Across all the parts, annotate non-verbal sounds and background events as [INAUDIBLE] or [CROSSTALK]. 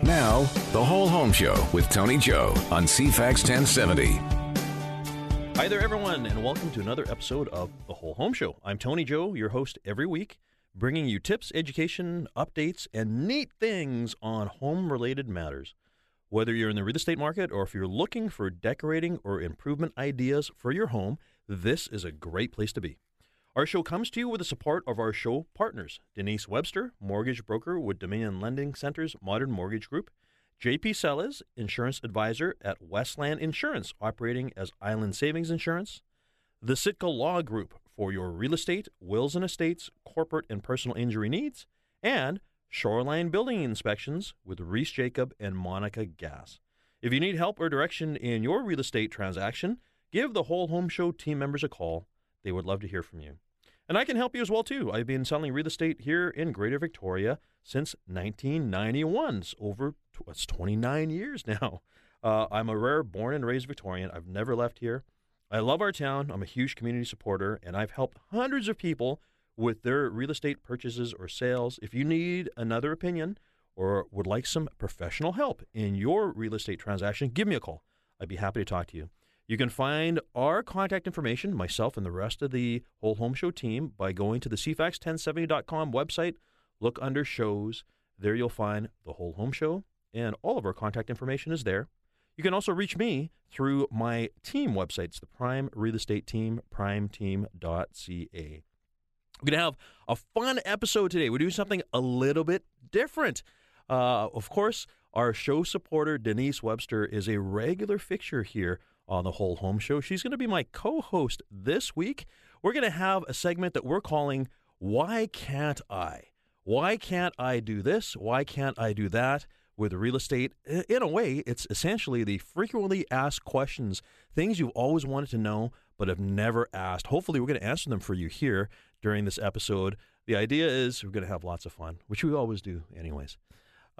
Now, the Whole Home Show with Tony Joe on CFAX 1070. Hi there, everyone, and welcome to another episode of The Whole Home Show. I'm Tony Joe, your host every week, bringing you tips, education, updates, and neat things on home related matters. Whether you're in the real estate market or if you're looking for decorating or improvement ideas for your home, this is a great place to be. Our show comes to you with the support of our show partners Denise Webster, mortgage broker with Dominion Lending Center's Modern Mortgage Group, JP Sellers, insurance advisor at Westland Insurance, operating as Island Savings Insurance, the Sitka Law Group for your real estate, wills and estates, corporate and personal injury needs, and Shoreline Building Inspections with Reese Jacob and Monica Gass. If you need help or direction in your real estate transaction, give the Whole Home Show team members a call. They would love to hear from you. And I can help you as well too. I've been selling real estate here in Greater Victoria since 1991. It's over it's 29 years [LAUGHS] now. Uh, I'm a rare born and raised Victorian. I've never left here. I love our town. I'm a huge community supporter, and I've helped hundreds of people with their real estate purchases or sales. If you need another opinion or would like some professional help in your real estate transaction, give me a call. I'd be happy to talk to you. You can find our contact information, myself and the rest of the Whole Home Show team, by going to the CFAX1070.com website. Look under shows. There you'll find the Whole Home Show, and all of our contact information is there. You can also reach me through my team website. It's the Prime Real Estate Team, primeteam.ca. We're going to have a fun episode today. We're doing something a little bit different. Uh, of course, our show supporter, Denise Webster, is a regular fixture here on the Whole Home Show. She's going to be my co host this week. We're going to have a segment that we're calling Why Can't I? Why can't I do this? Why can't I do that? With real estate, in a way, it's essentially the frequently asked questions, things you've always wanted to know but have never asked. Hopefully, we're going to answer them for you here during this episode. The idea is we're going to have lots of fun, which we always do, anyways.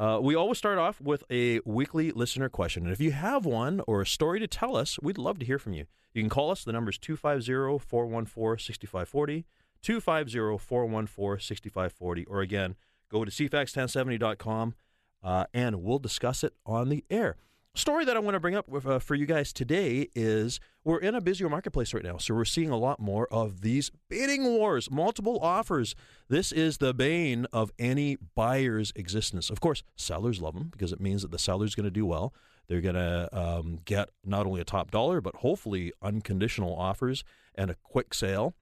Uh, we always start off with a weekly listener question. And if you have one or a story to tell us, we'd love to hear from you. You can call us. The number is 250 414 6540, 250 414 6540. Or again, go to cfax1070.com uh, and we'll discuss it on the air story that I want to bring up with, uh, for you guys today is we're in a busier marketplace right now. So we're seeing a lot more of these bidding wars, multiple offers. This is the bane of any buyer's existence. Of course, sellers love them because it means that the seller's going to do well. They're going to um, get not only a top dollar, but hopefully unconditional offers and a quick sale.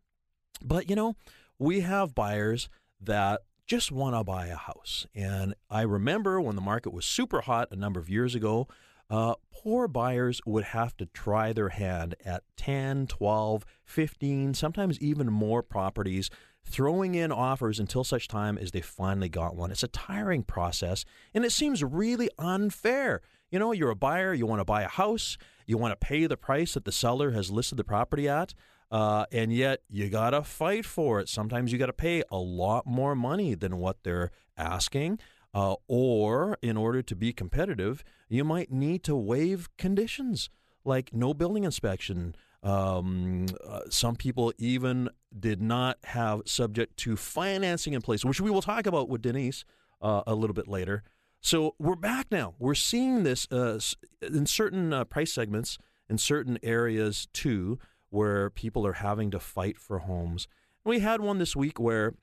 But, you know, we have buyers that just want to buy a house. And I remember when the market was super hot a number of years ago, uh, poor buyers would have to try their hand at 10, 12, 15, sometimes even more properties, throwing in offers until such time as they finally got one. It's a tiring process, and it seems really unfair. You know, you're a buyer, you want to buy a house, you want to pay the price that the seller has listed the property at. Uh, and yet you got to fight for it. Sometimes you got to pay a lot more money than what they're asking. Uh, or, in order to be competitive, you might need to waive conditions like no building inspection. Um, uh, some people even did not have subject to financing in place, which we will talk about with Denise uh, a little bit later. So we're back now. We're seeing this uh, in certain uh, price segments, in certain areas too, where people are having to fight for homes. We had one this week where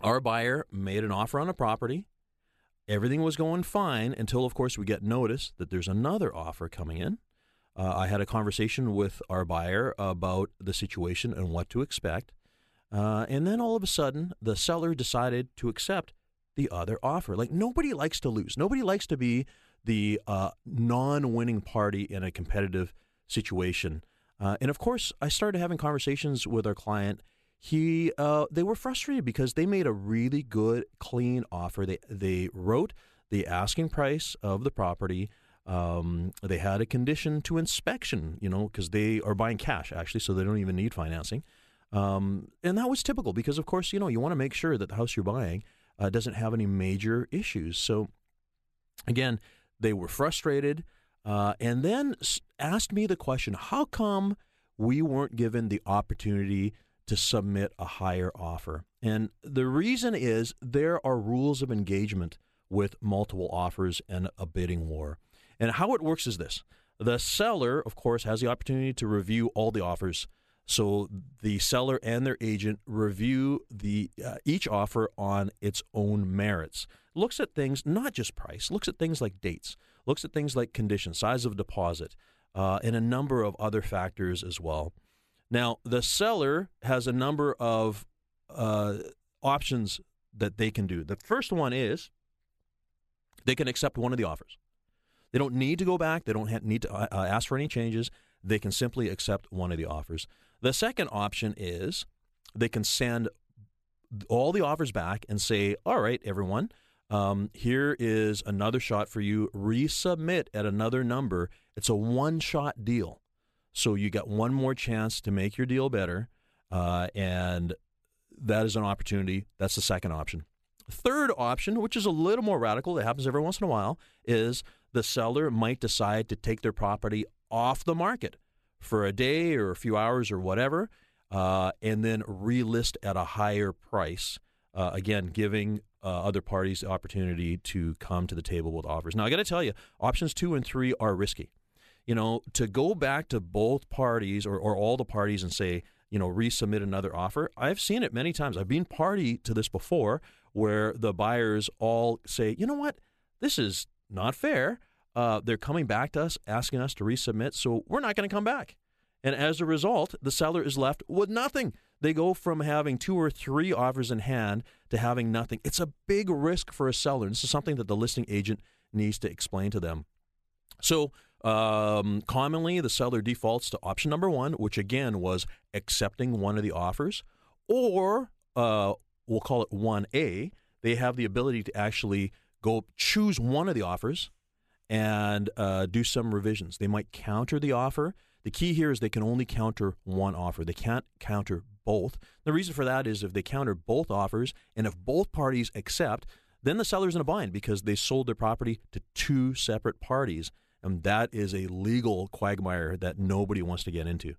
our buyer made an offer on a property Everything was going fine until, of course, we get notice that there's another offer coming in. Uh, I had a conversation with our buyer about the situation and what to expect. Uh, and then all of a sudden, the seller decided to accept the other offer. Like, nobody likes to lose. Nobody likes to be the uh, non winning party in a competitive situation. Uh, and of course, I started having conversations with our client he uh, they were frustrated because they made a really good clean offer. They they wrote the asking price of the property. Um, they had a condition to inspection, you know, because they are buying cash actually, so they don't even need financing. Um, and that was typical because, of course, you know, you want to make sure that the house you're buying uh, doesn't have any major issues. So, again, they were frustrated uh, and then asked me the question how come we weren't given the opportunity to submit a higher offer. And the reason is there are rules of engagement with multiple offers and a bidding war. And how it works is this the seller, of course, has the opportunity to review all the offers. So the seller and their agent review the uh, each offer on its own merits. Looks at things not just price, looks at things like dates, looks at things like condition, size of deposit, uh, and a number of other factors as well. Now, the seller has a number of uh, options that they can do. The first one is they can accept one of the offers. They don't need to go back. They don't ha- need to uh, uh, ask for any changes. They can simply accept one of the offers. The second option is they can send all the offers back and say, all right, everyone, um, here is another shot for you. Resubmit at another number. It's a one shot deal. So you got one more chance to make your deal better. Uh, and that is an opportunity. That's the second option. Third option, which is a little more radical, that happens every once in a while, is the seller might decide to take their property off the market for a day or a few hours or whatever, uh, and then relist at a higher price. Uh, again, giving uh, other parties the opportunity to come to the table with offers. Now, I got to tell you, options two and three are risky. You know, to go back to both parties or, or all the parties and say, you know, resubmit another offer. I've seen it many times. I've been party to this before where the buyers all say, you know what, this is not fair. Uh, they're coming back to us asking us to resubmit, so we're not going to come back. And as a result, the seller is left with nothing. They go from having two or three offers in hand to having nothing. It's a big risk for a seller. This is something that the listing agent needs to explain to them. So, um, commonly, the seller defaults to option number one, which again was accepting one of the offers, or uh, we'll call it 1A. They have the ability to actually go choose one of the offers and uh, do some revisions. They might counter the offer. The key here is they can only counter one offer. They can't counter both. The reason for that is if they counter both offers and if both parties accept, then the seller's in a bind because they sold their property to two separate parties. And that is a legal quagmire that nobody wants to get into.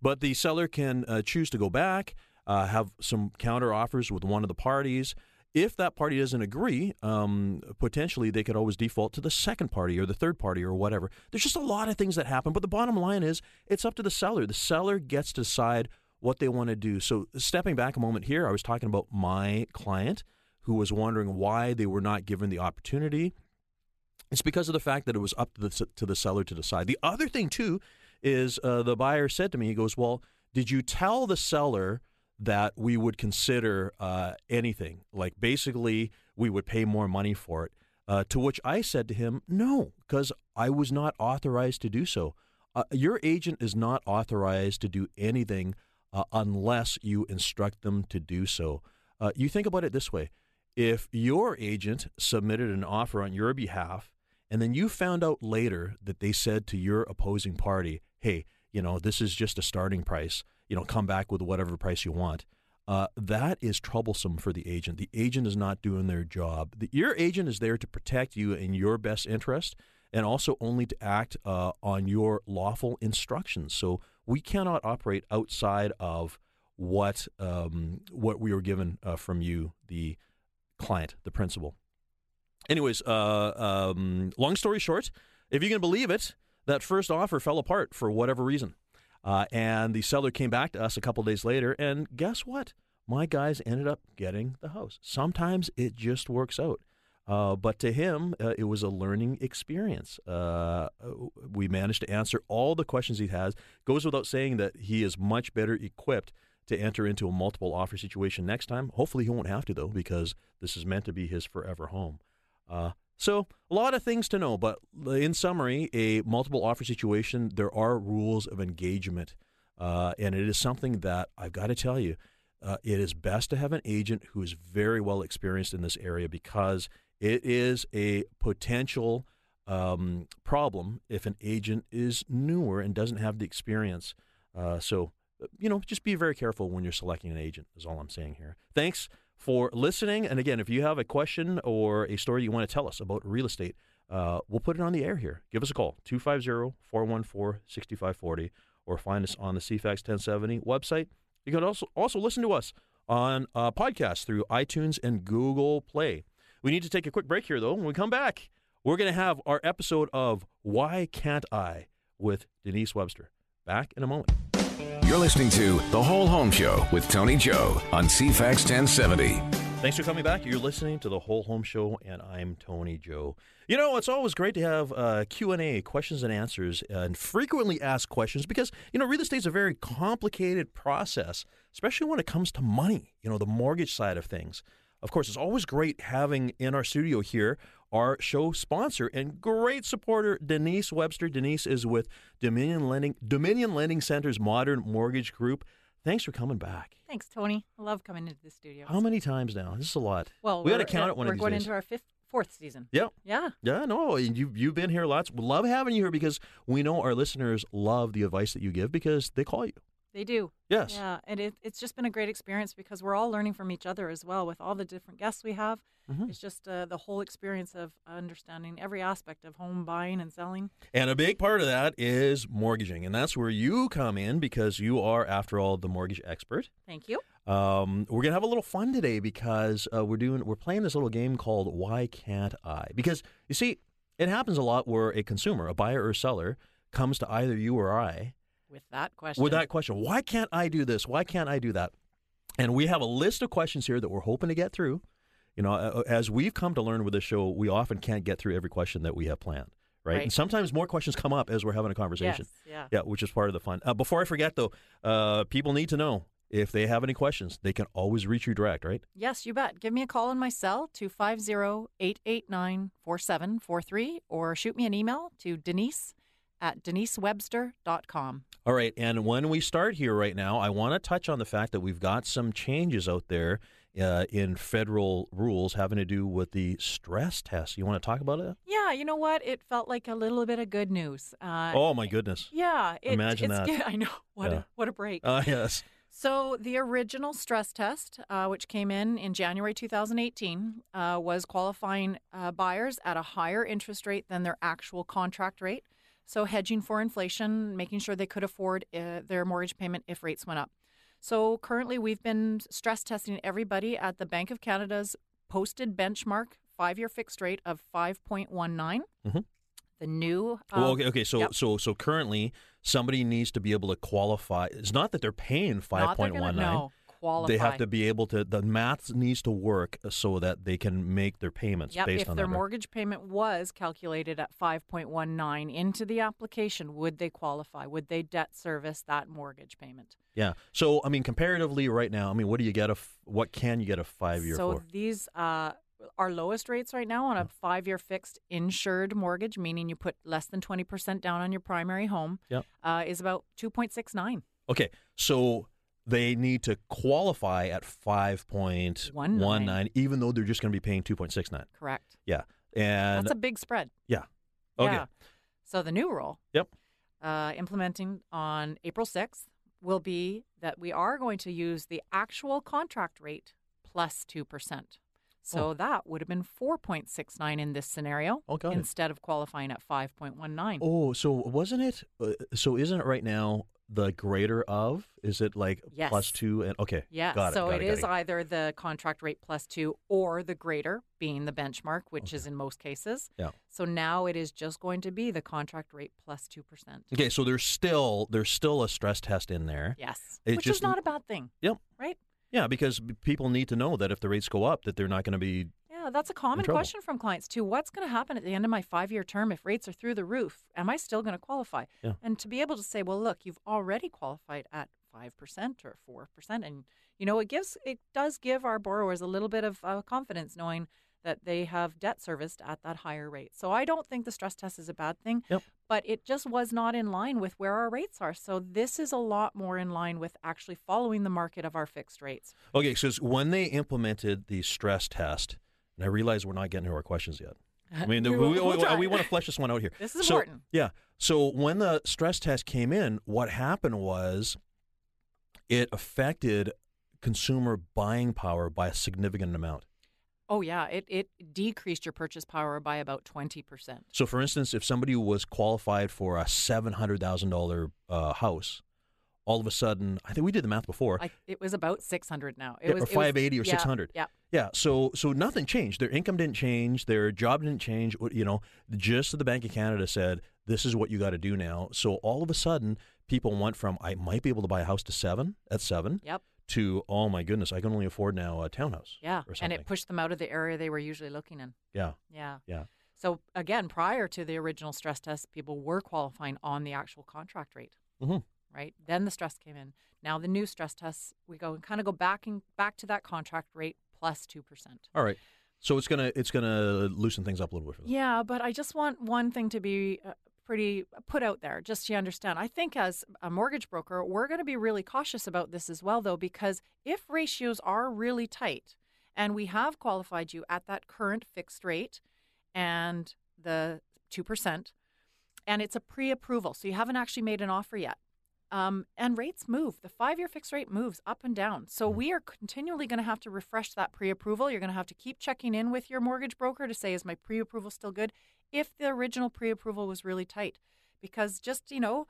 But the seller can uh, choose to go back, uh, have some counter offers with one of the parties. If that party doesn't agree, um, potentially they could always default to the second party or the third party or whatever. There's just a lot of things that happen. But the bottom line is it's up to the seller. The seller gets to decide what they want to do. So, stepping back a moment here, I was talking about my client who was wondering why they were not given the opportunity. It's because of the fact that it was up to the, to the seller to decide. The other thing, too, is uh, the buyer said to me, he goes, Well, did you tell the seller that we would consider uh, anything? Like basically, we would pay more money for it. Uh, to which I said to him, No, because I was not authorized to do so. Uh, your agent is not authorized to do anything uh, unless you instruct them to do so. Uh, you think about it this way if your agent submitted an offer on your behalf and then you found out later that they said to your opposing party, hey, you know, this is just a starting price, you know, come back with whatever price you want. Uh, that is troublesome for the agent. The agent is not doing their job. The, your agent is there to protect you in your best interest and also only to act uh, on your lawful instructions. So we cannot operate outside of what um, what we were given uh, from you, the client, the principal. Anyways, uh, um, long story short, if you can believe it, that first offer fell apart for whatever reason. Uh, and the seller came back to us a couple days later, and guess what? My guys ended up getting the house. Sometimes it just works out. Uh, but to him, uh, it was a learning experience. Uh, we managed to answer all the questions he has. Goes without saying that he is much better equipped to enter into a multiple offer situation next time. Hopefully, he won't have to, though, because this is meant to be his forever home. Uh, so, a lot of things to know, but in summary, a multiple offer situation, there are rules of engagement. Uh, and it is something that I've got to tell you, uh, it is best to have an agent who is very well experienced in this area because it is a potential um, problem if an agent is newer and doesn't have the experience. Uh, so, you know, just be very careful when you're selecting an agent, is all I'm saying here. Thanks for listening. And again, if you have a question or a story you want to tell us about real estate, uh, we'll put it on the air here. Give us a call, 250 414 6540, or find us on the CFAX 1070 website. You can also, also listen to us on uh, podcasts through iTunes and Google Play. We need to take a quick break here, though. When we come back, we're going to have our episode of Why Can't I with Denise Webster. Back in a moment. You're listening to The Whole Home Show with Tony Joe on CFAX 1070. Thanks for coming back. You're listening to the Whole Home Show, and I'm Tony Joe. You know, it's always great to have uh, Q&A, questions and answers, and frequently asked questions because, you know, real estate is a very complicated process, especially when it comes to money, you know, the mortgage side of things. Of course, it's always great having in our studio here our show sponsor and great supporter, Denise Webster. Denise is with Dominion Lending, Dominion Lending Center's Modern Mortgage Group. Thanks for coming back. Thanks, Tony. I love coming into the studio. How many times now? This is a lot. Well, we got to count uh, it one We're going days. into our fifth, fourth season. Yeah. Yeah. Yeah, no, and you you've been here lots. We love having you here because we know our listeners love the advice that you give because they call you. They do. Yes. Yeah, and it, it's just been a great experience because we're all learning from each other as well with all the different guests we have. Mhm. It's just uh, the whole experience of understanding every aspect of home buying and selling. And a big part of that is mortgaging, and that's where you come in because you are, after all, the mortgage expert. Thank you. Um, we're gonna have a little fun today because uh, we're doing we're playing this little game called Why Can't I? Because you see, it happens a lot where a consumer, a buyer or seller, comes to either you or I With that question. with that question why can't i do this why can't i do that and we have a list of questions here that we're hoping to get through you know uh, as we've come to learn with this show we often can't get through every question that we have planned right, Right. and sometimes more questions come up as we're having a conversation Yes. Yeah. yeah which is part of the fun uh, before i forget though uh, people need to know if they have any questions they can always reach you direct right Yes, you bet. Give me a call on my cell, 250-889-4743, or shoot me an email to denise at denisewebster.com. all right and when we start here right now i want to touch on the fact that we've got some changes out there uh, in federal rules having to do with the stress test you want to talk about it Yeah, you know what? It felt like a little bit of good news. Uh, Oh my goodness. Yeah, it, Imagine it's that. good. [LAUGHS] I know what Yeah. a what a break. Uh, yes. so the original stress test, uh, which came in in January 2018, uh, was qualifying uh, buyers at a higher interest rate than their actual contract rate. So hedging for inflation, making sure they could afford uh, their mortgage payment if rates went up. So currently, we've been stress testing everybody at the Bank of Canada's posted benchmark five-year fixed rate of 5.19. Mhm. The new well, um, okay. Okay. So, yep. so, so currently, somebody needs to be able to qualify. It's not that they're paying five Not they're point gonna- one nine. No, qualify. They have to be able to. The math needs to work so that they can make their payments Yep, based if on their that. right? mortgage payment was calculated at 5.19 into the application, would they qualify? Would they debt service that mortgage payment? Yeah. So, I mean, comparatively, right now, I mean, what do you get a? What can you get a five year so for? these uh, our lowest rates right now on a five-year fixed insured mortgage, meaning you put less than 20% down on your primary home, Yep. uh, is about 2.69. Okay. So they need to qualify at five point One one nine. nine, even though they're just going to be paying two point six nine. Correct. Yeah. And That's a big spread. yeah. Okay. Yeah. So the new rule, Yep. uh, implementing on April 6th, will be that we are going to use the actual contract rate plus 2%. So Oh. that would have been 4.69 in this scenario Oh, got it. instead of qualifying at 5.19. Oh, so wasn't it? Uh, so isn't it right now the greater of? Is it like Yes. plus two? And okay, Yeah, got it. so got it got is either the contract rate plus two or the greater being the benchmark, which is in most cases. Yeah. So now it is just going to be the contract rate 2%. Okay, so there's still there's still a stress test in there. Yes. It which just- is not a bad thing. Yep. Right? Yeah, because people need to know that if the rates go up, that they're not going to be. Yeah, that's a common question from clients too. What's going to happen at the end of my five year term if rates are through the roof? Am I still going to qualify? Yeah. And to be able to say, well, look, you've already qualified at 5% or 4%. And, you know, it gives, it does give our borrowers a little bit of uh, confidence knowing that they have debt serviced at that higher rate. So I don't think the stress test is a bad thing, Yep. but it just was not in line with where our rates are. So this is a lot more in line with actually following the market of our fixed rates. Okay, so when they implemented the stress test, and I realize we're not getting to our questions yet. I mean, We we, we, we'll want to flesh this one out here. [LAUGHS] This is So- important. Yeah. So when the stress test came in, what happened was it affected consumer buying power by a significant amount. Oh yeah, it it decreased your purchase power by about twenty percent. So, for instance, if somebody was qualified for a seven hundred thousand dollar uh, house, all of a sudden, I think we did the math before. I, it was about 600 now. It Yeah, was or it was- 580 or yeah, 600. Yeah. Yeah, so so nothing changed. Their income didn't change. Their job didn't change. You know, just the Bank of Canada said this is what you got to do now. So all of a sudden, people went from I might be able to buy a house to seven at seven Yep. to oh my goodness, I can only afford now a townhouse. Yeah. And it pushed them out of the area they were usually looking in. Yeah, Yeah. yeah. So again, prior to the original stress test, people were qualifying on the actual contract rate, Mhm. Right? Then the stress came in. Now the new stress tests, we go and kind of go back and back to that contract rate plus two percent. All right. So it's gonna it's gonna loosen things up a little bit for them. Yeah, but I just want one thing to be uh, pretty put out there, just so you understand. I think as a mortgage broker, we're going to be really cautious about this as well, though, because if ratios are really tight and we have qualified you at that current fixed rate and the 2%, and it's a pre approval, so you haven't actually made an offer yet. Um, and rates move. The five year fixed rate moves up and down. So we are continually going to have to refresh that pre approval. You're going to have to keep checking in with your mortgage broker to say, is my pre approval still good? If the original pre approval was really tight. Because just, you know,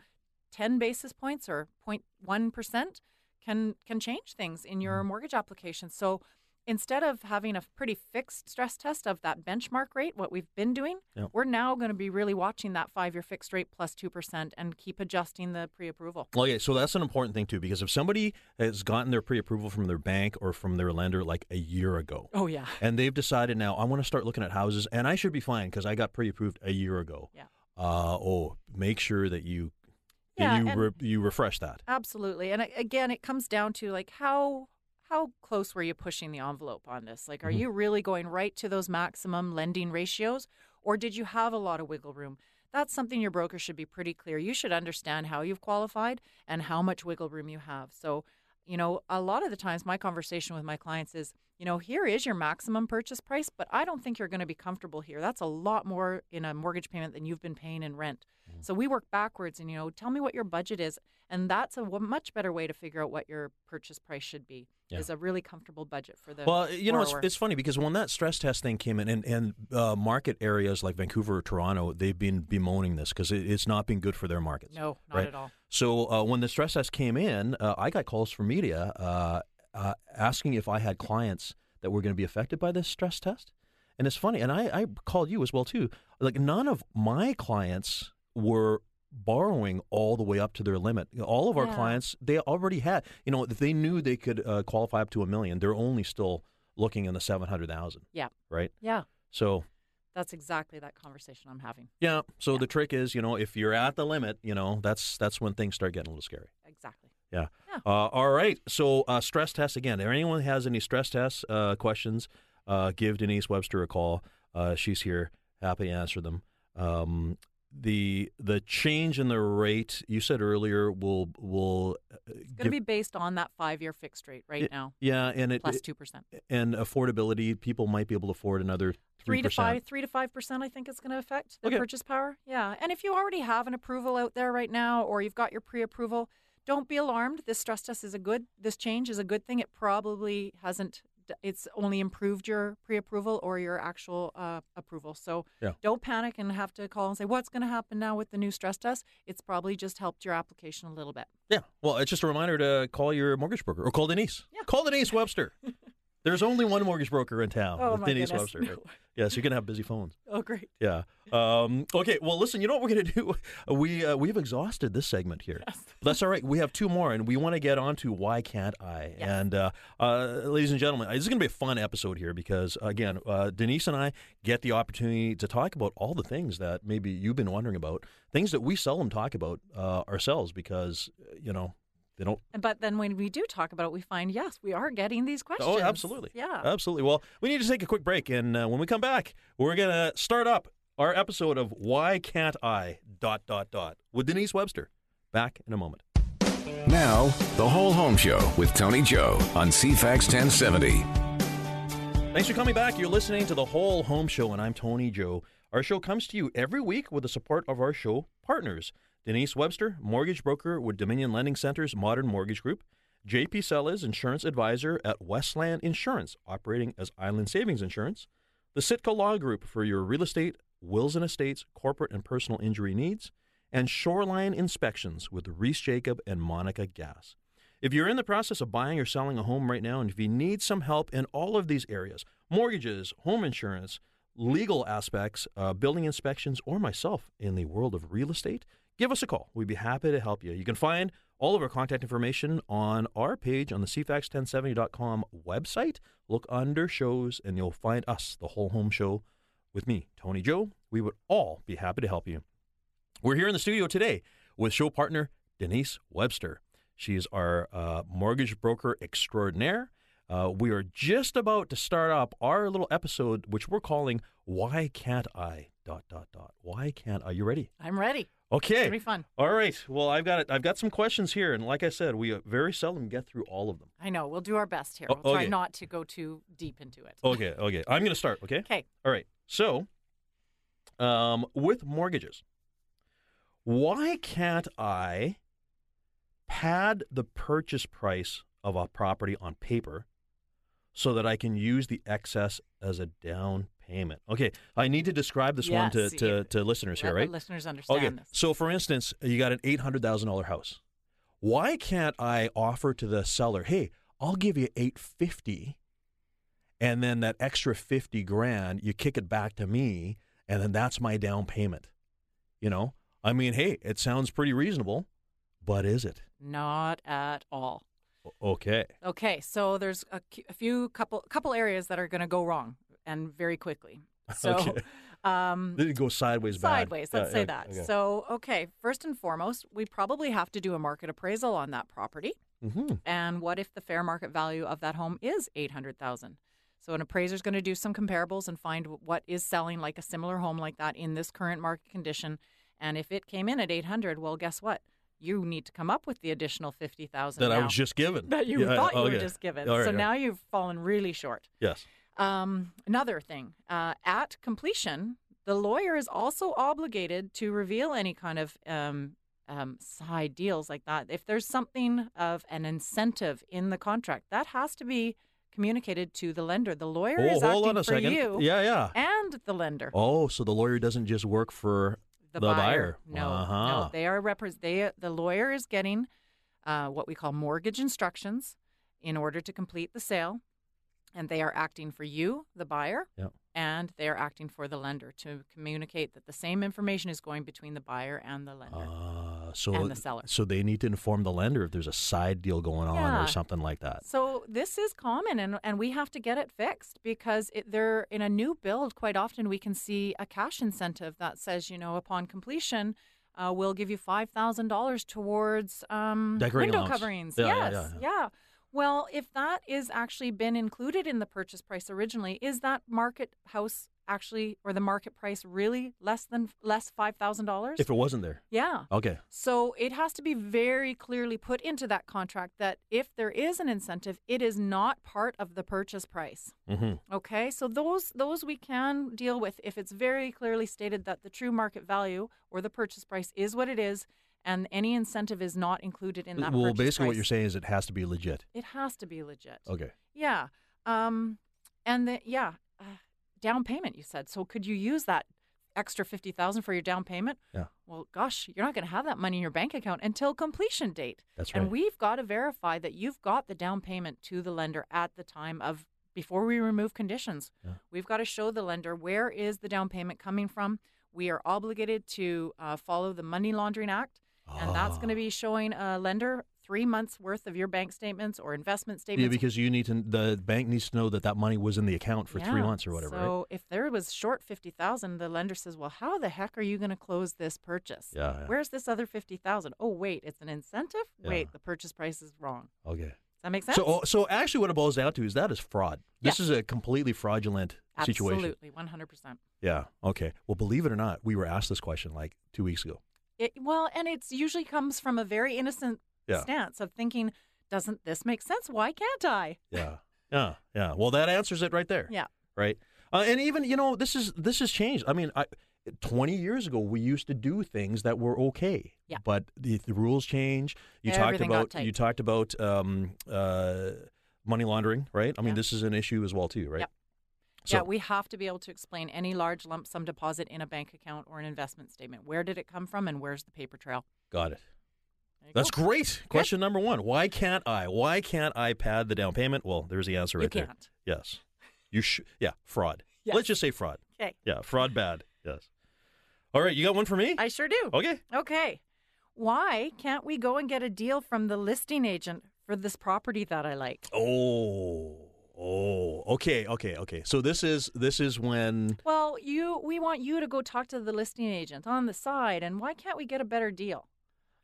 10 basis points or 0.1% can, can change things in your mortgage application. So instead of having a pretty fixed stress test of that benchmark rate, what we've been doing, Yep. we're now going to be really watching that five year fixed rate plus 2% and keep adjusting the pre approval. Okay, so that's an important thing too, because if somebody has gotten their pre-approval from their bank or from their lender like a year ago, Oh, yeah. and they've decided now I want to start looking at houses, and I should be fine because I got pre-approved a year ago. Yeah. Uh, oh, make sure that you Yeah, you re- you refresh that. Absolutely. And again, it comes down to like how how close were you pushing the envelope on this? Like are Mhm. you really going right to those maximum lending ratios or did you have a lot of wiggle room? That's something your broker should be pretty clear. You should understand how you've qualified and how much wiggle room you have. So, you know, a lot of the times my conversation with my clients is, you know, here is your maximum purchase price, but I don't think you're going to be comfortable here. That's a lot more in a mortgage payment than you've been paying in rent. So we work backwards and, you know, tell me what your budget is. And that's a much better way to figure out what your purchase price should be, Yeah. is a really comfortable budget for the Well, you know, it's, it's funny because when that stress test thing came in, and, and uh, market areas like Vancouver or Toronto, they've been bemoaning this because it, it's not been good for their markets. no, not right? at all. So uh, when the stress test came in, uh, I got calls from media uh, uh, asking if I had clients that were going to be affected by this stress test. And it's funny, and I, I called you as well too. Like none of my clients were borrowing all the way up to their limit. All of our Yeah. clients, they already had. You know, if they knew they could uh, qualify up to a million, they're only still looking in the seven hundred thousand. Yeah. Right. Yeah. So That's exactly that conversation I'm having. yeah. So the trick is, you know, if you're at the limit, you know, that's that's when things start getting a little scary. Exactly. Yeah. Yeah. Uh, all right. So uh, stress tests again. If anyone has any stress test uh, questions, uh, give Denise Webster a call. Uh, she's here, happy to answer them. Um, the the change in the rate you said earlier will will uh, It's going to be based on that five year fixed rate right It- now, yeah, and it, 2%. and affordability. People might be able to afford another Three to 3%. five, three to five percent. I think it's going to affect the Okay. purchase power. Yeah, and if you already have an approval out there right now, or you've got your pre-approval, don't be alarmed. This stress test is a good. This change is a good thing. It probably hasn't. It's only improved your pre-approval or your actual uh, approval. So Yeah. don't panic and have to call and say what's going to happen now with the new stress test. It's probably just helped your application a little bit. Yeah. Well, it's just a reminder to call your mortgage broker or call Denise. Yeah. Call Denise Webster. [LAUGHS] There's only one mortgage broker in town. Oh, with my Denise goodness. Webster. right? [LAUGHS] Yeah, so you're gonna have busy phones. Oh, great. Yeah. Um, okay. Well, listen. You know what we're gonna [LAUGHS] do? We uh, we've exhausted this segment here. Yes. [LAUGHS] That's all right. We have two more, and we want to get on to why can't I? Yes. And uh, uh, ladies and gentlemen, this is gonna be a fun episode here because again, uh, Denise and I get the opportunity to talk about all the things that maybe you've been wondering about, things that we seldom talk about uh, ourselves because you know they don't But then when we do talk about it, we find yes, we are getting these questions. Oh, absolutely. Yeah. Absolutely. Well, we need to take a quick break, and uh, when we come back, we're gonna start up our episode of "Why Can't I?" dot dot dot with Denise Webster. Back in a moment. Now, the Whole Home Show with Tony Joe on CFAX 1070. Thanks for coming back. You're listening to the Whole Home Show, and I'm Tony Joe. Our show comes to you every week with the support of our show partners: Denise Webster, mortgage broker with Dominion Lending Center's Modern Mortgage Group. JP Sellers, insurance advisor at Westland Insurance, operating as Island Savings Insurance. The Sitka Law Group for your real estate, wills and estates, corporate and personal injury needs. and shoreline inspections with Reese Jacob and Monica Gass. If you're in the process of buying or selling a home right now, and if you need some help in all of these areas mortgages, home insurance, legal aspects, uh, building inspections, or myself in the world of real estate, give us a call. We'd be happy to help you. You can find all of our contact information on our page on the CFAX1070.com website. Look under shows, and you'll find us, the Whole Home Show, with me, Tony Joe. We would all be happy to help you. We're here in the studio today with show partner Denise Webster. She is our uh, mortgage broker extraordinaire. Uh, we are just about to start up our little episode, which we're calling "Why Can't I?" Dot dot dot. Why can't are You ready? I'm ready. Okay. It's gonna be fun. All right. Well, I've got it. I've got some questions here, and like I said, we very seldom get through all of them. I know. We'll do our best here. Oh, We'll try not to go too deep into it. Okay. Okay. I'm going to start. Okay. Okay. All right. So, um, with mortgages, why can't I pad the purchase price of a property on paper so that I can use the excess as a down payment? Okay. I need to describe this one to, to, to listeners here, right? listeners understand Okay. this. So, for instance, you got an eight hundred thousand dollar house. Why can't I offer to the seller, "Hey, I'll give you eight fifty, and then that extra fifty grand, you kick it back to me, and then that's my down payment." You know, I mean, hey, it sounds pretty reasonable, but is it? Not at all. Okay. Okay, so there's a, a few couple couple areas that are going to go wrong, and very quickly. [LAUGHS] So, Okay. um, Did it go sideways? bad? sideways. Let's Yeah, say yeah, that. okay. So, okay, first and foremost, we probably have to do a market appraisal on that property. Mhm. And what if the fair market value of that home is eight hundred thousand? So, an appraiser is going to do some comparables and find what is selling like a similar home like that in this current market condition. And if it came in at eight hundred, well, guess what? You need to come up with the additional fifty thousand that I was just given. that you Yeah, thought you were just given. Right, so right. now you've fallen really short. yes. Um, another thing, uh, at completion, the lawyer is also obligated to reveal any kind of um, um, side deals like that. If there's something of an incentive in the contract, that has to be communicated to the lender. The lawyer Oh, is hold acting on a for second. you Yeah, yeah. and the lender. Oh, so the lawyer doesn't just work for the, the buyer. No, Uh-huh. no, they are repres They the lawyer is getting uh, what we call mortgage instructions in order to complete the sale, and they are acting for you, the buyer, Yep. and they are acting for the lender to communicate that the same information is going between the buyer and the lender. Uh, so And the seller. So they need to inform the lender if there's a side deal going on Yeah. or something like that. So this is common, and, and we have to get it fixed because it, they're in a new build. Quite often, we can see a cash incentive that says, you know, upon completion, uh, we'll give you five thousand dollars towards um, window allowance. coverings. Yeah, yeah, yes, yeah, yeah. Well, if that is actually been included in the purchase price originally, is that market house actually or the market price really less than less five thousand dollars? If it wasn't there. Yeah. Okay. So it has to be very clearly put into that contract that if there is an incentive, it is not part of the purchase price. hmm Okay, so those those we can deal with if it's very clearly stated that the true market value or the purchase price is what it is, and any incentive is not included in that. Well, basically, what you're saying is it has to be legit. it has to be legit. Okay. Yeah, um, and the yeah, uh, down payment. You said so. Could you use that extra fifty thousand for your down payment? Yeah. Well, gosh, you're not going to have that money in your bank account until completion date. That's right. And we've got to verify that you've got the down payment to the lender at the time of before we remove conditions. Yeah. We've got to show the lender where is the down payment coming from. We are obligated to uh, follow the Money Laundering Act, and that's going to Ah. be showing a lender three months worth of your bank statements or investment statements. Yeah, because you need to. The bank needs to know that that money was in the account for three months or whatever. right? So if there was short fifty thousand, the lender says, "Well, how the heck are you going to close this purchase? Yeah, yeah. Where's this other fifty thousand? Oh, wait, it's an incentive. Yeah. Wait, the purchase price is wrong. Okay. Does that make sense? So, so actually, what it boils down to is that is fraud. This is a completely fraudulent situation. Absolutely, one hundred percent. Yeah. Okay. Well, believe it or not, we were asked this question like two weeks ago. It, well, and it's usually comes from a very innocent Yeah. stance of thinking, "Doesn't this make sense? Why can't I?" Yeah. Yeah. Yeah. Well, that answers it right there. Yeah. Right. Uh, and even you know this is this has changed. I mean, I, 20 years ago we used to do things that were okay. Yeah. But the, the rules change. You Everything talked about you talked about um, uh, money laundering, right? I mean, Yeah. this is an issue as well too, right? Yep. So- yeah, we have to be able to explain any large lump sum deposit in a bank account or an investment statement. Where did it come from and where's the paper trail? Got it. That's go. great. Question number one: Why can't I? Why can't I pad the down payment? Well, there's the answer right there. can't. Yes. You should. Yeah, fraud. Yes. Let's just say fraud. Okay. Yeah, fraud bad. Yes. All right, you got one for me? I sure do. okay. Okay. Why can't we go and get a deal from the listing agent for this property that I like? Oh. Oh. Okay. Okay. Okay. So this is this is when Well, you we want you to go talk to the listing agent on the side and why can't we get a better deal?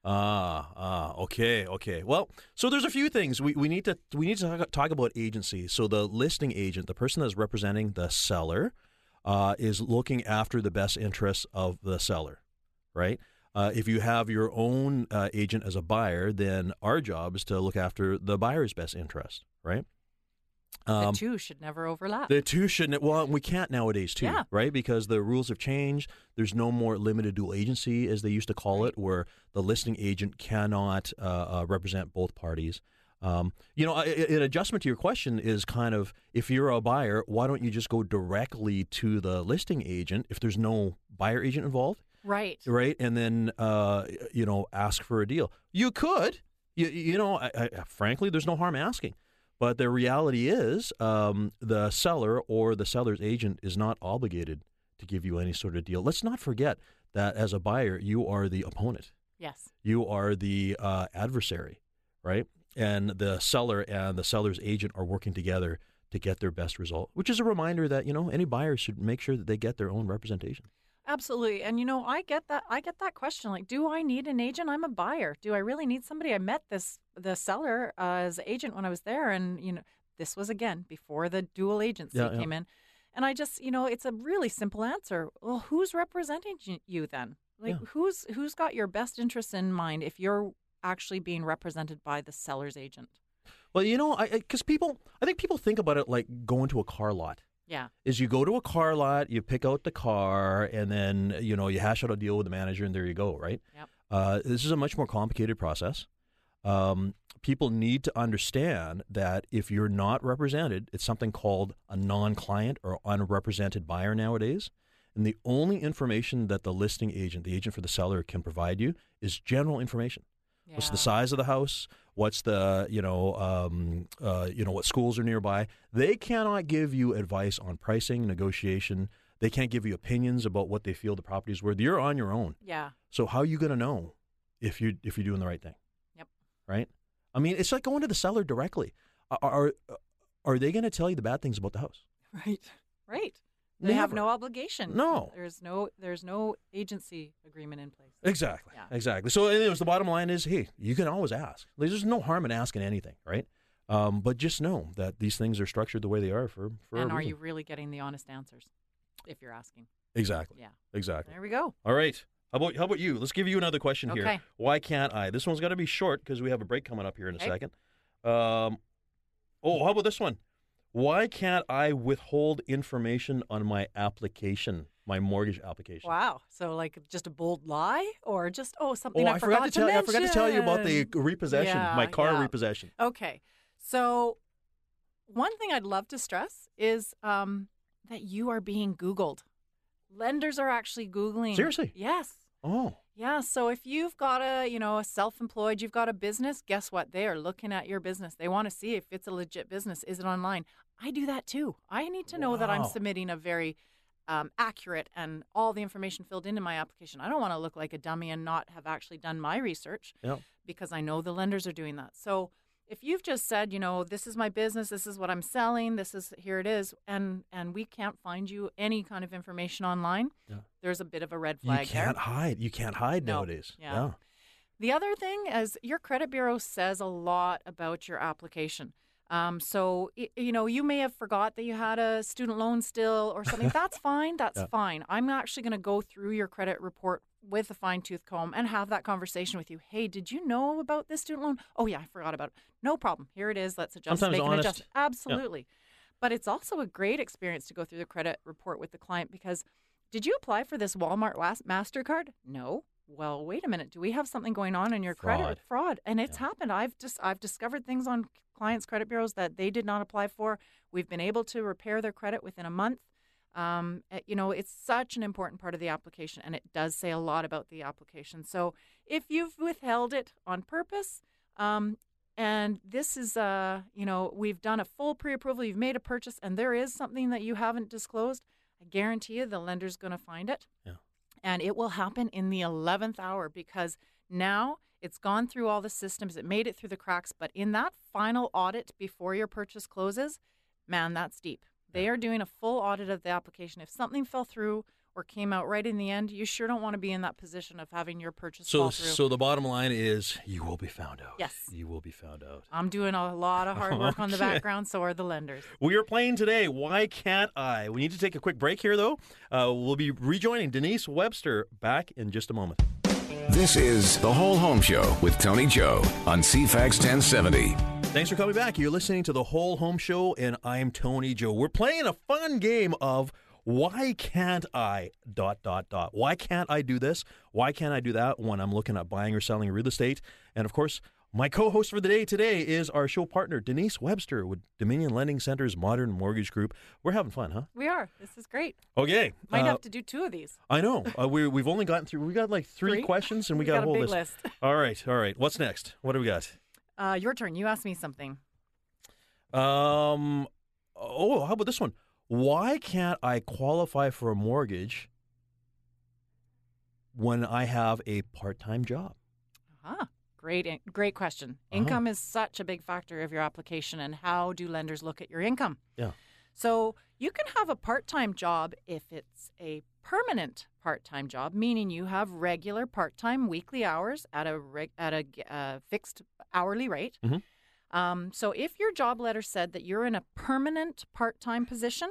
Ah, ah, okay, okay. Well, so there's a few things we, we need to we need to talk, talk about agency. So the listing agent, the person that's representing the seller, uh, is looking after the best interests of the seller, right? Uh, if you have your own uh, agent as a buyer, then our job is to look after the buyer's best interest, right? The two should never overlap. Um, The two shouldn't. Well, we can't nowadays too, Yeah. right? Because the rules have changed. There's no more limited dual agency as they used to call it, where the listing agent cannot uh, uh, represent both parties. Um, you know, an adjustment to your question is kind of if you're a buyer, why don't you just go directly to the listing agent if there's no buyer agent involved? right. right? And then uh, you know ask for a deal. You could, you, you know, I, I, frankly, there's no harm asking. But the reality is, um, the seller or the seller's agent is not obligated to give you any sort of deal. Let's not forget that as a buyer, you are the opponent. Yes. You are the uh, adversary, right? And the seller and the seller's agent are working together to get their best result, which is a reminder that you know any buyer should make sure that they get their own representation. Absolutely. And you know, I get that I get that question like, do I need an agent? I'm a buyer. Do I really need somebody? I met this the seller uh, as agent when I was there and you know, this was again before the dual agency Yeah, yeah. came in. And I just, you know, it's a really simple answer. Well, who's representing you then? Like Yeah. who's who's got your best interests in mind if you're actually being represented by the seller's agent? Well, you know, I because people, I think people think about it like going to a car lot. Yeah. Is you go to a car lot, you pick out the car, and then you know you hash out a deal with the manager, and there you go, right? Yep. Uh, this is a much more complicated process. Um, people need to understand that if you're not represented, it's something called a non-client or unrepresented buyer nowadays. And the only information that the listing agent, the agent for the seller, can provide you is general information. What's the size of the house? What's the you know um, uh, you know what schools are nearby? They cannot give you advice on pricing, negotiation. They can't give you opinions about what they feel the property's worth. You're on your own. Yeah. So how are you going to know if you if you're doing the right thing? Yep. Right. I mean, it's like going to the seller directly. Are are, are they going to tell you the bad things about the house? [LAUGHS] Right. Right. They have no obligation. No. There's no there's no agency agreement in place. Exactly. Yeah. Exactly. So, anyways, the bottom line is, hey, you can always ask. There's no harm in asking anything, right? Um, but just know that these things are structured the way they are for for and are reason. you really getting the honest answers if you're asking? exactly Yeah. exactly. There we go. All right. How about how about you? Let's give you another question here. Why can't I? This one's got to be short because we have a break coming up here in a Okay. second. Um, oh, how about this one? Why can't I withhold information on my application, my mortgage application? Wow. So like just a bold lie or just oh something Oh, I, I forgot to tell you. I forgot to tell you about the mention? repossession, my car yeah. repossession. Okay. So one thing I'd love to stress is um, that you are being Googled. Lenders are actually Googling. Seriously? Yes. Oh, Yeah, so if you've got a, you know, a self-employed, you've got a business, guess what? They are looking at your business. They want to see if it's a legit business. Is it online? I do that too. I need to know that I'm submitting a very um, accurate and all the information filled into my application. I don't want to look like a dummy and not have actually done my research yeah. because I know the lenders are doing that. So if you've just said, you know, this is my business, this is what I'm selling, this is here it is, and and we can't find you any kind of information online, Yeah. there's a bit of a red flag. You can't there. hide. You can't hide No. nowadays. Yeah. The other thing is your credit bureau says a lot about your application. Um, so you know you may have forgot that you had a student loan still or something. [LAUGHS] That's fine. That's Yeah. fine. I'm actually going to go through your credit report with a fine tooth comb and have that conversation with you. Hey, did you know about this student loan? Oh yeah, I forgot about it. No problem. Here it is. Let's adjust. Sometimes make an honest. adjustment. Absolutely. But it's also a great experience to go through the credit report with the client because did you apply for this Walmart Mastercard? No. well, wait a minute, do we have something going on in your Fraud. credit fraud? And it's Yeah. happened. I've just I've discovered things on clients' credit bureaus that they did not apply for. We've been able to repair their credit within a month. Um, eh, you know, it's such an important part of the application, and it does say a lot about the application. So if you've withheld it on purpose, um, and this is, uh, you know, we've done a full pre-approval, you've made a purchase, and there is something that you haven't disclosed, I guarantee you the lender's going to find it. Yeah. And it will happen in the 11th hour because now it's gone through all the systems, it made it through the cracks, but in that final audit before your purchase closes, man, that's deep. They are doing a full audit of the application. If something fell through or came out right in the end, you sure don't want to be in that position of having your purchase So, fall through. so the bottom line is you will be found out. Yes. You will be found out. I'm doing a lot of hard work on the [LAUGHS] background, so are the lenders. We are playing today. Why can't I? We need to take a quick break here, though. Uh, we'll be rejoining Denise Webster back in just a moment. This is The Whole Home Show with Tony Joe on CFAX 1070. Thanks for coming back. You're listening to the Whole Home Show, and I'm Tony Joe. We're playing a fun game of why can't I dot dot dot. Why can't I do this? Why can't I do that when I'm looking at buying or selling real estate? And of course, my co-host for the day today is our show partner Denise Webster with Dominion Lending Center's Modern Mortgage Group. We're having fun, huh? We are. This is great. Okay. Might uh, have to do two of these. I know. Uh, we we've only gotten through. We got like three, Three? questions, and we, [LAUGHS] We got, got a whole big list. list. [LAUGHS] all right, all right. What's next? What do we got? Uh, your turn. You asked me something. Um. Oh, how about this one? Why can't I qualify for a mortgage when I have a part-time job? Ah, great, in- great question. Uh-huh. Income is such a big factor of your application, and how do lenders look at your income? Yeah. So you can have a part-time job if it's a permanent part-time job, meaning you have regular part-time weekly hours at a reg- at a uh, fixed hourly rate. Mhm. Um, so if your job letter said that you're in a permanent part-time position,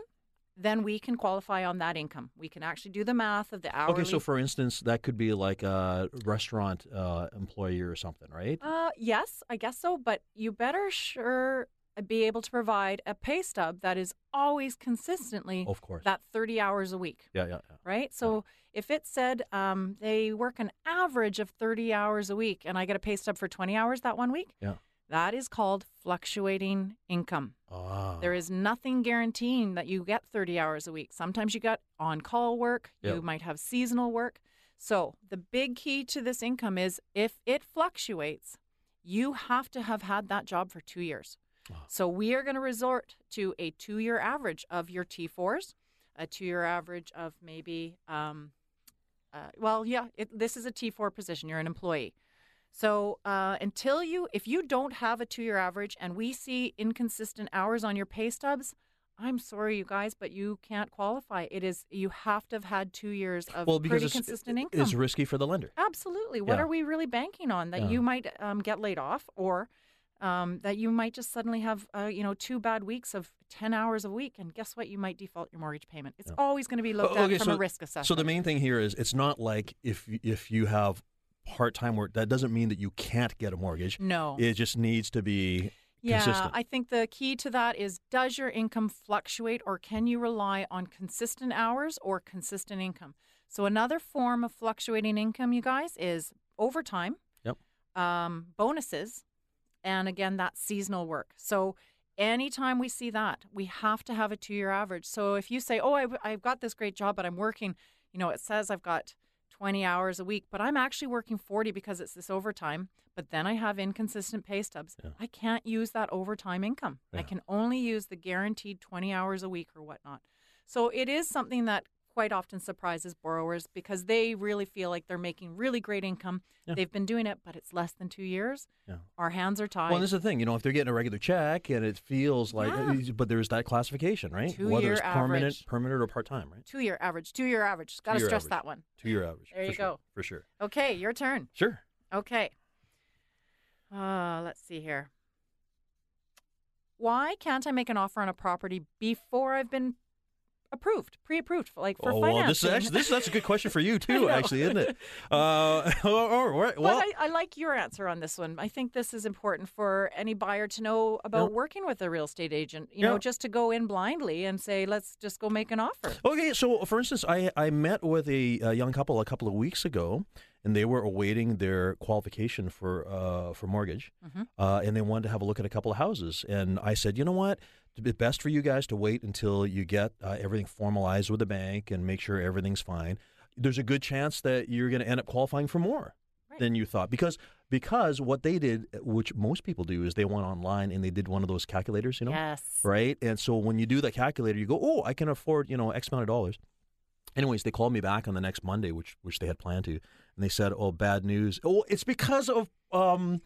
then we can qualify on that income. We can actually do the math of the hourly. Okay, so for instance, that could be like a restaurant uh, employee or something, right? Uh, yes, I guess so. But you better sure be able to provide a pay stub that is always consistently of course. that 30 hours a week, yeah, yeah, yeah. right? So if it said um, they work an average of 30 hours a week and I get a pay stub for 20 hours that one week, Yeah. that is called fluctuating income. Ah. There is nothing guaranteeing that you get 30 hours a week. Sometimes you got on call work, Yep. you might have seasonal work. So, the big key to this income is if it fluctuates, you have to have had that job for two years. So, we are going to resort to a two year average of your T4s, a two year average of maybe, um, uh, well, yeah, it, this is a T4 position. You're an employee. So uh, until you, if you don't have a two-year average, and we see inconsistent hours on your pay stubs, I'm sorry, you guys, but you can't qualify. It is you have to have had two years of well, because pretty it's, consistent income. it's risky for the lender. Absolutely. What Yeah. are we really banking on? That Yeah. you might um, get laid off, or um, that you might just suddenly have, uh, you know, two bad weeks of ten hours a week, and guess what? You might default your mortgage payment. It's Yeah. always going to be looked Oh, at from so- a risk assessment. So the main thing here is it's not like if if you have part-time work, that doesn't mean that you can't get a mortgage. no. It just needs to be Yeah, consistent. I think the key to that is does your income fluctuate or can you rely on consistent hours or consistent income? So, another form of fluctuating income, you guys, is overtime, Yep. um, bonuses, and again, that's seasonal work. So, anytime we see that, we have to have a two year average. So, if you say, Oh, I, I've got this great job, but I'm working, you know, it says I've got 20 hours a week, but I'm actually working 40 because it's this overtime. But then I have inconsistent pay stubs. Yeah. I can't use that overtime income. I can only use the guaranteed 20 hours a week or whatnot. So it is something that quite often surprises borrowers because they really feel like they're making really great income. Yeah. They've been doing it, but it's less than two years. Yeah. Our hands are tied. Well, this is the thing, you know, if they're getting a regular check and it feels like, Yeah. but there's that classification, right? Whether Two-year it's permanent, average. permanent or part-time, right? two year average, two year average. Got to stress average. that one. Two-year average. There you sure, go. For sure. Okay, your turn. Sure. Okay. Uh, let's see here. Why can't I make an offer on a property before I've been approved, pre-approved, like for oh, financing. well, this is actually this is that's a good question for you [LAUGHS] too, actually, isn't it? [LAUGHS] Uh, all [LAUGHS] right. Well, but I, I like your answer on this one. I think this is important for any buyer to know about Yeah. working with a real estate agent. You Yeah. know, just to go in blindly and say, let's just go make an offer. Okay, so for instance, I, I met with a, a young couple a couple of weeks ago, and they were awaiting their qualification for uh, for mortgage, uh, and they wanted to have a look at a couple of houses. And I said, you know what, it's best for you guys to wait until you get uh, everything formalized with the bank and make sure everything's fine. There's a good chance that you're going to end up qualifying for more Right. than you thought because because what they did, which most people do, is they went online and they did one of those calculators, you know Yes. right? And so when you do that calculator, you go, oh, I can afford, you know, X amount of dollars. Anyways, they called me back on the next Monday, which which they had planned to, and they said, oh, bad news. Oh, it's because of um,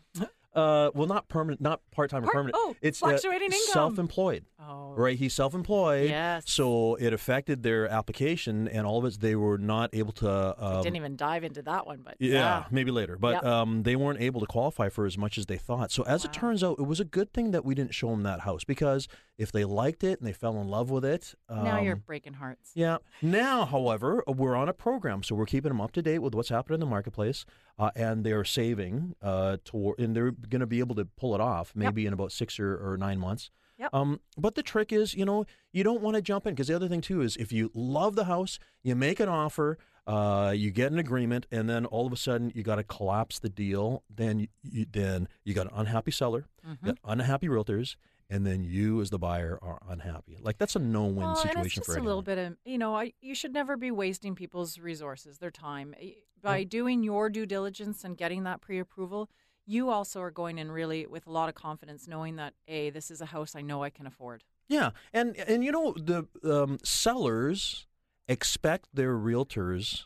uh, well, not permanent, not part time or permanent. oh, it's fluctuating uh, income. self-employed. Oh, Right, he's self-employed. Yes. So it affected their application, and all of it, they were not able to. Um, didn't even dive into that one, but yeah, yeah. maybe later. But Yep. um, they weren't able to qualify for as much as they thought. So as it turns out, it was a good thing that we didn't show them that house because if they liked it and they fell in love with it, um, now you're breaking hearts. yeah. Now, however, we're on a program, so we're keeping them up to date with what's happening in the marketplace, uh, and they're saving uh, toward, and they're going to be able to pull it off maybe in about six or, or nine months. Yep. Um, but the trick is, you know, you don't want to jump in because the other thing too is if you love the house, you make an offer, uh, you get an agreement, and then all of a sudden you got to collapse the deal. Then you, you then you got an unhappy seller, Mm-hmm. you got unhappy realtors, and then you as the buyer are unhappy. Like that's a no-win Well, situation and it's just for a anyone. little bit of you know I, you should never be wasting people's resources their time by doing your due diligence and getting that pre-approval you also are going in really with a lot of confidence knowing that a this is a house i know i can afford Yeah, and and you know the um, sellers expect their realtors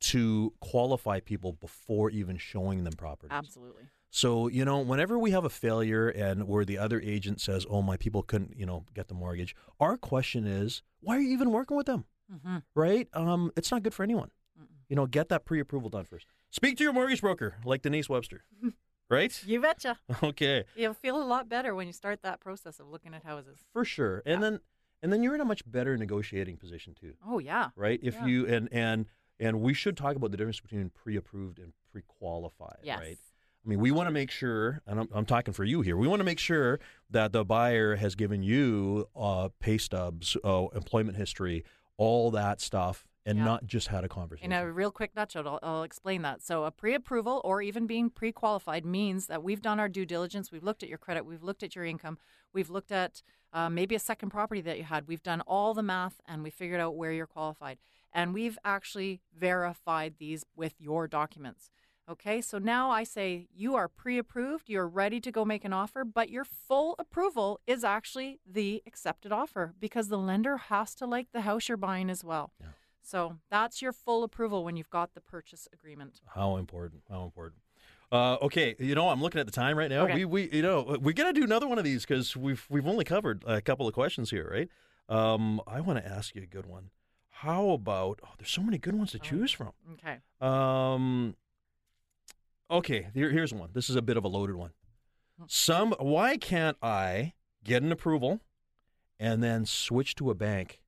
to qualify people before even showing them properties. absolutely So you know, whenever we have a failure and where the other agent says, "Oh, my people couldn't, you know, get the mortgage," our question is, why are you even working with them? mm-hmm. Right? Um, it's not good for anyone. You know, get that pre-approval done first. Speak to your mortgage broker, like Denise Webster. [LAUGHS] right? you betcha [LAUGHS] Okay. you'll feel a lot better when you start that process of looking at houses For sure. And then and then you're in a much better negotiating position too. oh yeah right? If Yeah. you and and and we should talk about the difference between pre-approved and pre-qualified, yes right? I mean, we want to make sure, and I'm, I'm talking for you here. We want to make sure that the buyer has given you uh, pay stubs, uh, employment history, all that stuff, and Yeah. not just had a conversation. In a real quick nutshell, I'll, I'll explain that. So, a pre approval or even being pre qualified means that we've done our due diligence. We've looked at your credit, we've looked at your income, we've looked at uh, maybe a second property that you had. We've done all the math and we figured out where you're qualified. And we've actually verified these with your documents. Okay, so now I say you are pre approved, you're ready to go make an offer, but your full approval is actually the accepted offer because the lender has to like the house you're buying as well. Yeah. So that's your full approval when you've got the purchase agreement. How important? How important? Uh, okay, you know I'm looking at the time right now. Okay. We we you know we got to do another one of these because we've we've only covered a couple of questions here, right? Um, I want to ask you a good one. How about? Oh, there's so many good ones to Oh. choose from. Okay. Um, okay, here, here's one. This is a bit of a loaded one. Some. Why can't I get an approval and then switch to a bank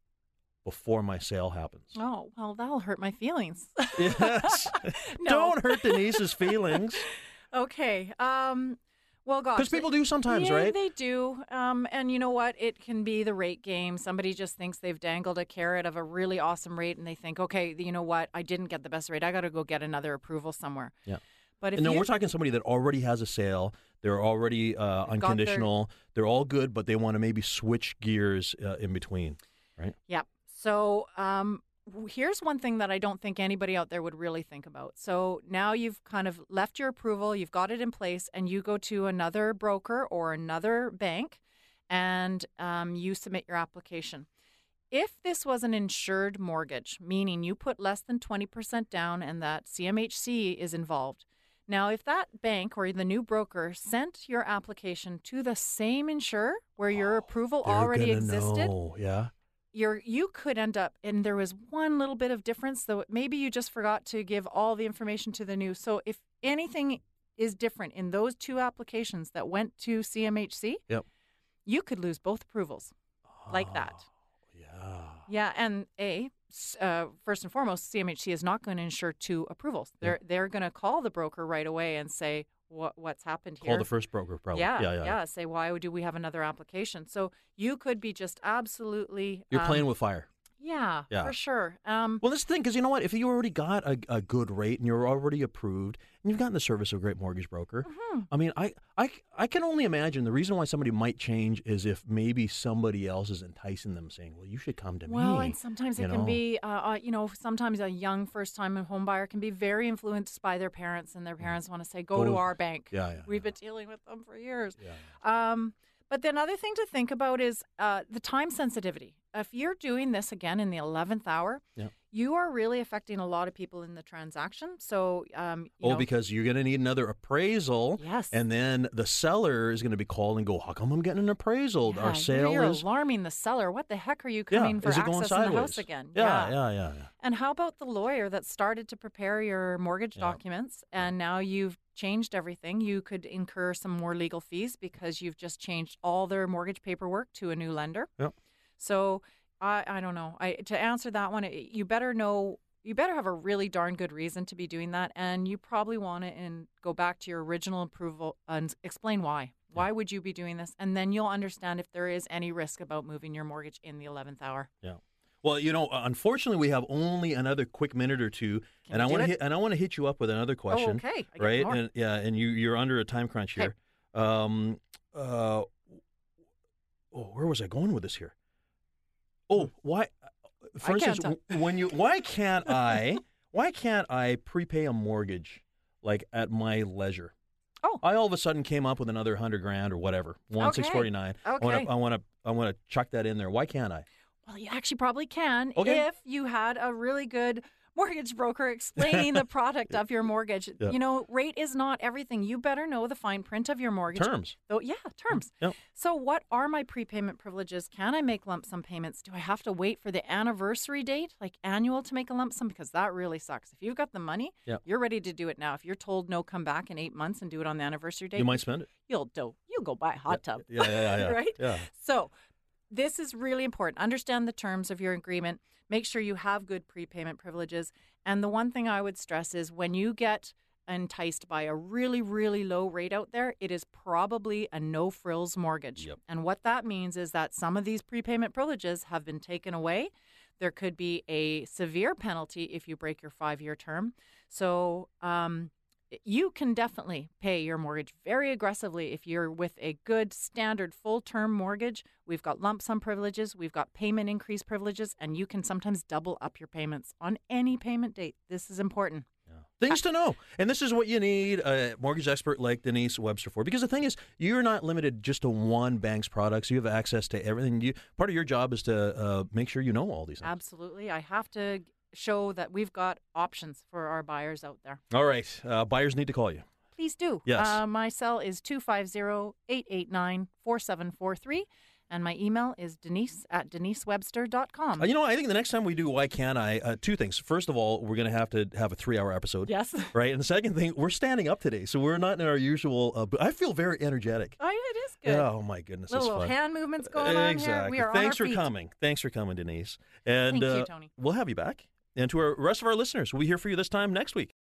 before my sale happens? Oh, well, that'll hurt my feelings. [LAUGHS] [LAUGHS] Yes. No. Don't hurt Denise's feelings. [LAUGHS] Okay. Um, well, gosh. Because people do sometimes, yeah, right? They do. Um, and you know what? It can be the rate game. Somebody just thinks they've dangled a carrot of a really awesome rate, and they think, okay, you know what? I didn't get the best rate. I got to go get another approval somewhere. Yeah. But if And no, you, we're talking somebody that already has a sale. They're already uh, They've their- unconditional. They're all good, but they want to maybe switch gears uh, in between, right? Yep. So um, here's one thing that I don't think anybody out there would really think about. So now you've kind of left your approval, you've got it in place, and you go to another broker or another bank and um, you submit your application. If this was an insured mortgage, meaning you put less than 20% down and that CMHC is involved, now if that bank or the new broker sent your application to the same insurer where your oh, approval Oh, They're already existed, know, yeah. you're you could end up and there was one little bit of difference though maybe you just forgot to give all the information to the new so if anything is different in those two applications that went to CMHC Yep. you could lose both approvals like that Oh, Yeah. Yeah, and a uh, first and foremost, CMHC is not going to insure two approvals. They're they're going to call the broker right away and say what what's happened here. Call the first broker, probably. yeah, yeah, yeah. Say why do we have another application? So you could be just absolutely. You're um, playing with fire. Yeah, Yeah. for sure. Um, Well, the thing, because you know what? If you already got a, a good rate and you're already approved and you've gotten the service of a great mortgage broker, Mm-hmm. I mean, I, I, I can only imagine the reason why somebody might change is if maybe somebody else is enticing them, saying, "Well, you should come to well, me." Well, and sometimes it can be, uh, uh, you know, sometimes a young first-time home buyer can be very influenced by their parents, and their parents want to say, "Go. Go to with- our bank." Yeah, yeah, We've yeah. been dealing with them for years. Yeah. Um, but the another thing to think about is uh, the time sensitivity. If you're doing this again in the 11th hour, Yeah. you are really affecting a lot of people in the transaction. So, um, you Oh, know, because you're going to need another appraisal. Yes. And then the seller is going to be called and go, How come I'm getting an appraisal? yeah, Our sale you're is. alarming the seller. What the heck are you Yeah, coming for access in the house again? Yeah, yeah, yeah, yeah. And how about the lawyer that started to prepare your mortgage Yeah. documents and now you've changed everything? You could incur some more legal fees because you've just changed all their mortgage paperwork to a new lender. Yep. So I, I don't know. I to answer that one, it- you better know. You better have a really darn good reason to be doing that, and you probably want to and go back to your original approval and explain why. Why would you be doing this? And then you'll understand if there is any risk about moving your mortgage in the eleventh hour. Yeah. Well, you know, unfortunately, we have only another quick minute or two, Can and I want to hit, and I want to hit you up with another question. Oh, okay. I right? And yeah, and you you're under a time crunch Okay. here. Um, uh, oh, where was I going with this here? Oh, mm. why? For. I can't instance, when you why can't [LAUGHS] I why can't I prepay a mortgage like at my leisure? Oh. I all of a sudden came up with another hundred grand or whatever, one Okay. six forty nine. I want Okay. to I want to I want to chuck that in there. Why can't I? Well, you actually probably can Okay. if you had a really good mortgage broker explaining the [LAUGHS] product of your mortgage. Yeah. You know, rate is not everything. You better know the fine print of your mortgage. Terms. Oh, yeah, terms. Mm, yep. So, what are my prepayment privileges? Can I make lump sum payments? Do I have to wait for the anniversary date, like annual, to make a lump sum? Because that really sucks. If you've got the money, Yep. you're ready to do it now. If you're told no, come back in eight months and do it on the anniversary date, You might spend it. you'll do. You'll go buy a hot tub. Yeah, yeah, yeah, yeah. [LAUGHS] right? Yeah. So, this is really important. Understand the terms of your agreement. Make sure you have good prepayment privileges. And the one thing I would stress is when you get enticed by a really, really low rate out there, it is probably a no frills mortgage. Yep. And what that means is that some of these prepayment privileges have been taken away. There could be a severe penalty if you break your five year term. So, um, you can definitely pay your mortgage very aggressively if you're with a good standard full term mortgage. We've got lump sum privileges, we've got payment increase privileges, and you can sometimes double up your payments on any payment date. This is important. Things to know. And this is what you need a mortgage expert like Denise Webster for. Because the thing is, you're not limited just to one bank's products. You have access to everything. You, part of your job is to uh, make sure you know all these things. Absolutely. I have to show that we've got options for our buyers out there. All right. Uh, buyers need to call you. Please do. Yes. Uh, my cell is 250 889 4743. And my email is denise at denisewebster.com. Uh, you know, I think the next time we do Why Can't I, uh, two things. First of all, we're going to have to have a three hour episode. yes. [LAUGHS] Right. And the second thing, we're standing up today. So we're not in our usual. Uh, but I feel very energetic. Oh, it is good. Oh, my goodness. little, fun. hand movements going on exactly. here. We are Thanks for feet. coming. Thanks for coming, Denise. And Thank you, uh, Tony. we'll have you back. And to our rest of our listeners, we'll be here for you this time next week.